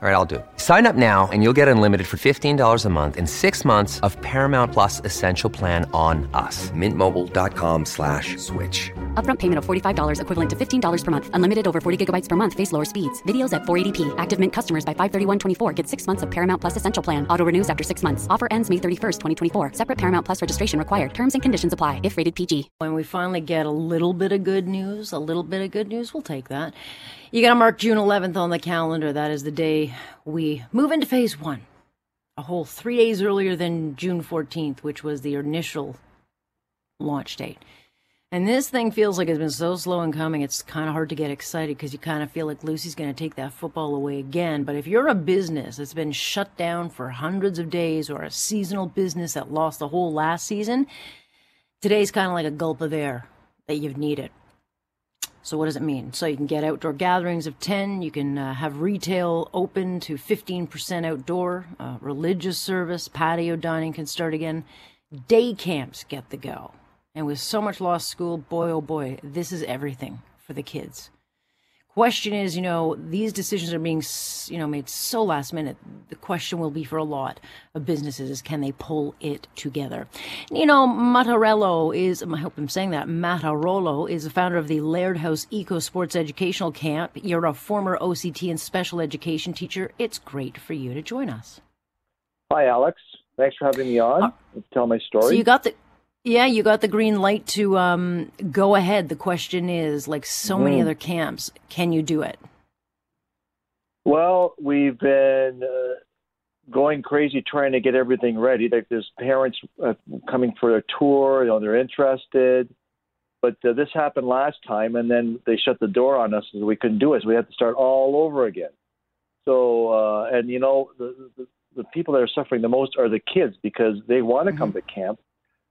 All right, I'll do it. Sign up now and you'll get unlimited for $15 a month in six months of Paramount Plus Essential Plan on us. Mintmobile.com slash switch. Upfront payment of $45 equivalent to $15 per month. Unlimited over 40 gigabytes per month. Face lower speeds. Videos at 480p. Active Mint customers by 531.24 get six months of Paramount Plus Essential Plan. Auto renews after six months. Offer ends May 31st, 2024. Separate Paramount Plus registration required. Terms and conditions apply if rated PG. When we finally get a little bit of good news, a little bit of good news, we'll take that. You got to mark June 11th on the calendar. That is the day we move into phase one. A whole three days earlier than June 14th, which was the initial launch date. And this thing feels like it's been so slow in coming, it's kind of hard to get excited because you kind of feel like Lucy's going to take that football away again. But if you're a business that's been shut down for hundreds of days or a seasonal business that lost the whole last season, today's kind of like a gulp of air that you've needed. So what does it mean? So you can get outdoor gatherings of 10, you can uh, have retail open to 15% outdoor, uh, religious service, patio dining can start again. Day camps get the go. And with so much lost school, boy oh boy, this is everything for the kids question is, you know, these decisions are being, you know, made so last minute. The question will be for a lot of businesses is can they pull it together? You know, Mattarello is, I hope I'm saying that, Mattarolo is the founder of the Laird House Eco Sports Educational Camp. You're a former OCT and special education teacher. It's great for you to join us. Hi, Alex. Thanks for having me on. Uh, tell my story. So you got the yeah, you got the green light to um, go ahead. The question is, like so mm. many other camps, can you do it? Well, we've been uh, going crazy trying to get everything ready. Like there's parents uh, coming for a tour, you know, they're interested. But uh, this happened last time, and then they shut the door on us, and we couldn't do it. So we had to start all over again. So, uh, and you know, the, the the people that are suffering the most are the kids because they want to mm-hmm. come to camp,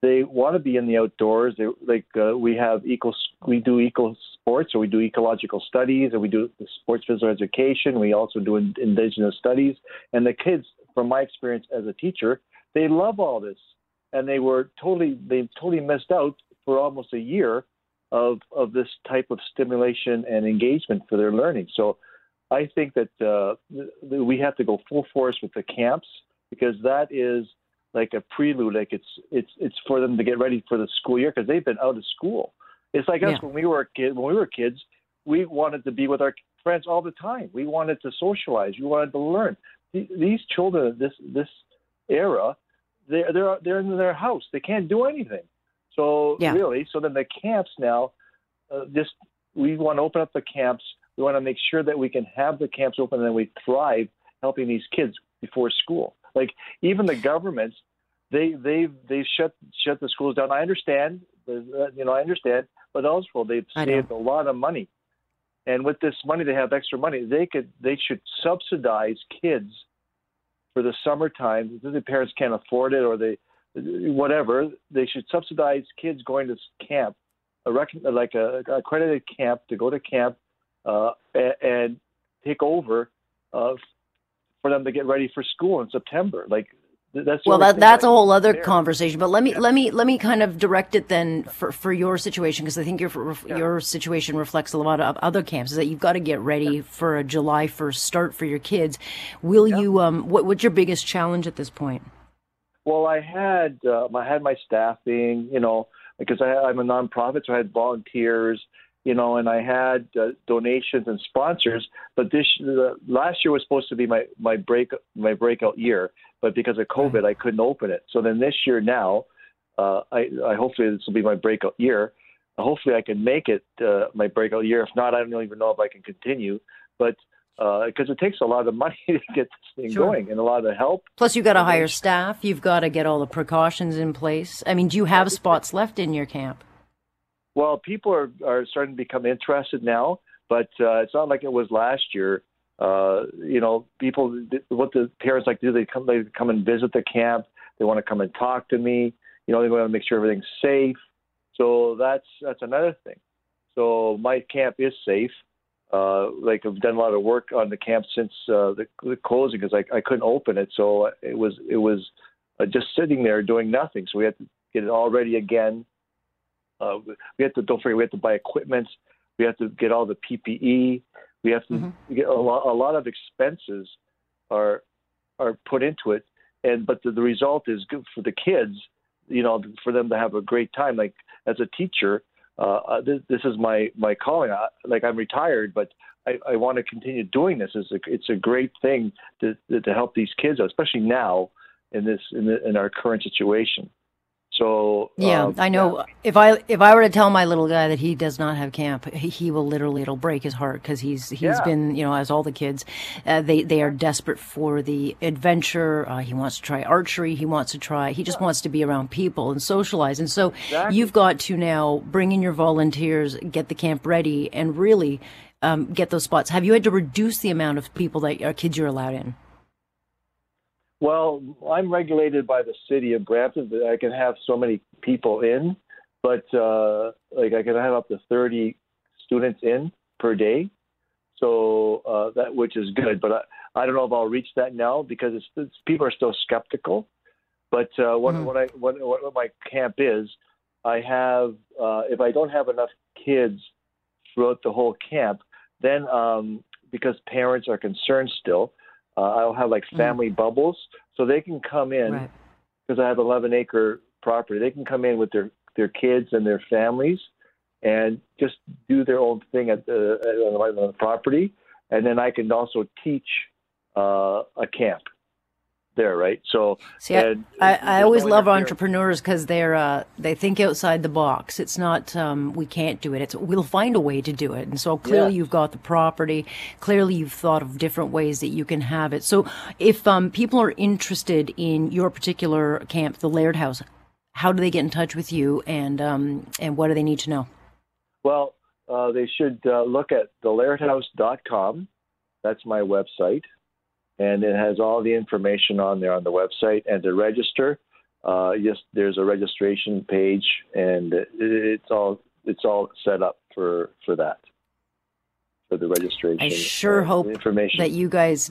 they want to be in the outdoors. They like uh, we have eco we do eco sports or we do ecological studies and we do sports physical education. We also do indigenous studies. And the kids, from my experience as a teacher, they love all this, and they were totally they totally missed out for almost a year of of this type of stimulation and engagement for their learning. So I think that uh, we have to go full force with the camps because that is like a prelude, like it's it's it's for them to get ready for the school year because they've been out of school. It's like us when we were kid when we were kids, we wanted to be with our friends all the time. We wanted to socialize. We wanted to learn. These children, this this era, they're they're they're in their house. They can't do anything. So yeah. really, so then the camps now, uh, just we want to open up the camps. We want to make sure that we can have the camps open and then we thrive helping these kids before school. Like even the governments, they they they shut shut the schools down. I understand, you know, I understand, but also they've saved a lot of money. And with this money, they have extra money. They could they should subsidize kids for the summertime. If the parents can't afford it or they whatever, they should subsidize kids going to camp, a rec- like a, a accredited camp to go to camp uh, and, and take over uh, for them to get ready for school in September. Like that's well, that, that's a whole other there. conversation. But let me yeah. let me let me kind of direct it then for, for your situation because I think your yeah. your situation reflects a lot of other camps. Is that you've got to get ready yeah. for a July first start for your kids. Will you? Um, what, what's your biggest challenge at this point? Well, I had uh, I had my staffing, you know, because I, I'm a nonprofit, so I had volunteers you know, and I had uh, donations and sponsors. But this uh, last year was supposed to be my my break my breakout year, but because of COVID, I couldn't open it. So then this year now, uh, I, I hopefully this will be my breakout year. Hopefully, I can make it uh, my breakout year. If not, I don't even know if I can continue. But because uh, it takes a lot of money to get this thing sure. going and a lot of help. Plus, you've got to hire staff. You've got to get all the precautions in place. I mean, do you have spots left in your camp? Well, people are, are starting to become interested now, but uh, it's not like it was last year. Uh, you know, people, what the parents like to do, they come, they come and visit the camp. They want to come and talk to me. You know, they want to make sure everything's safe. So that's that's another thing. So my camp is safe. Uh, like I've done a lot of work on the camp since uh, the, the closing because I, I couldn't open it. So it was it was uh, just sitting there doing nothing. So we had to get it all ready again uh, we have to don't forget we have to buy equipment. We have to get all the PPE. We have to mm-hmm. get a lot. A lot of expenses are are put into it, and but the, the result is good for the kids. You know, for them to have a great time. Like as a teacher, uh, uh this, this is my my calling. I, like I'm retired, but I, I want to continue doing this. It's a, it's a great thing to, to help these kids, especially now in this in, the, in our current situation. So yeah, um, I know. Yeah. If I if I were to tell my little guy that he does not have camp, he, he will literally it'll break his heart because he's he's yeah. been you know as all the kids, uh, they they are desperate for the adventure. Uh, he wants to try archery. He wants to try. He just yeah. wants to be around people and socialize. And so exactly. you've got to now bring in your volunteers, get the camp ready, and really um, get those spots. Have you had to reduce the amount of people that uh, kids you're allowed in? Well, I'm regulated by the city of Brampton that I can have so many people in, but uh, like I can have up to 30 students in per day. So uh, that which is good, but I, I don't know if I'll reach that now because it's, it's people are still skeptical. But uh, what, mm. what I what, what my camp is, I have uh, if I don't have enough kids throughout the whole camp, then um, because parents are concerned still, uh, I'll have like mm. family mm. bubbles, so they can come in because right. I have 11 acre property. They can come in with their their kids and their families, and just do their own thing at the, on the property. And then I can also teach uh, a camp there, right? So, see, I, I, I always love entrepreneurs because they're uh, they think outside the box. It's not um, we can't do it. It's we'll find a way to do it. And so clearly yeah. you've got the property. Clearly you've thought of different ways that you can have it. So if um, people are interested in your particular camp, the Laird House, how do they get in touch with you, and um, and what do they need to know? Well, uh, they should uh, look at thelairdhouse.com. That's my website and it has all the information on there on the website. And to register, uh, yes, there's a registration page, and it's all it's all set up for for that for the registration. I sure uh, hope information. that you guys.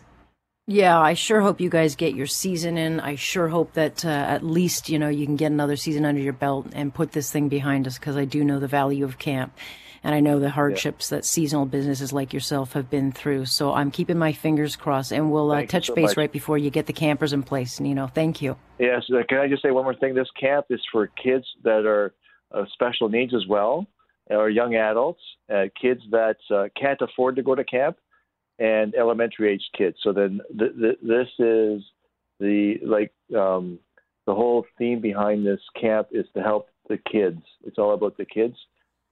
Yeah, I sure hope you guys get your season in. I sure hope that uh, at least you know you can get another season under your belt and put this thing behind us because I do know the value of camp and I know the hardships yeah. that seasonal businesses like yourself have been through. So I'm keeping my fingers crossed, and we'll uh, touch so base much. right before you get the campers in place. Nino, thank you. Yes, uh, can I just say one more thing? This camp is for kids that are uh, special needs as well, or young adults, uh, kids that uh, can't afford to go to camp, and elementary age kids. So then th- th- this is the like um, the whole theme behind this camp is to help the kids. It's all about the kids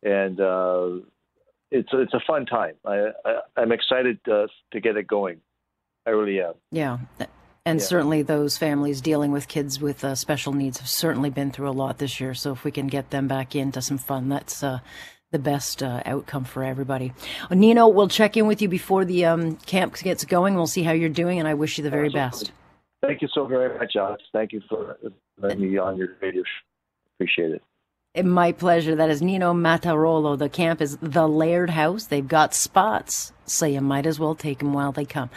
and uh, it's it's a fun time. I, I am excited to, to get it going. I really am. Yeah. And yeah. certainly, those families dealing with kids with uh, special needs have certainly been through a lot this year. So, if we can get them back into some fun, that's uh, the best uh, outcome for everybody. Uh, Nino, we'll check in with you before the um, camp gets going. We'll see how you're doing, and I wish you the very Absolutely. best. Thank you so very much, Alex. Thank you for letting me on your radio. Appreciate it. My pleasure. That is Nino Matarolo. The camp is the Laird House. They've got spots, so you might as well take them while they come.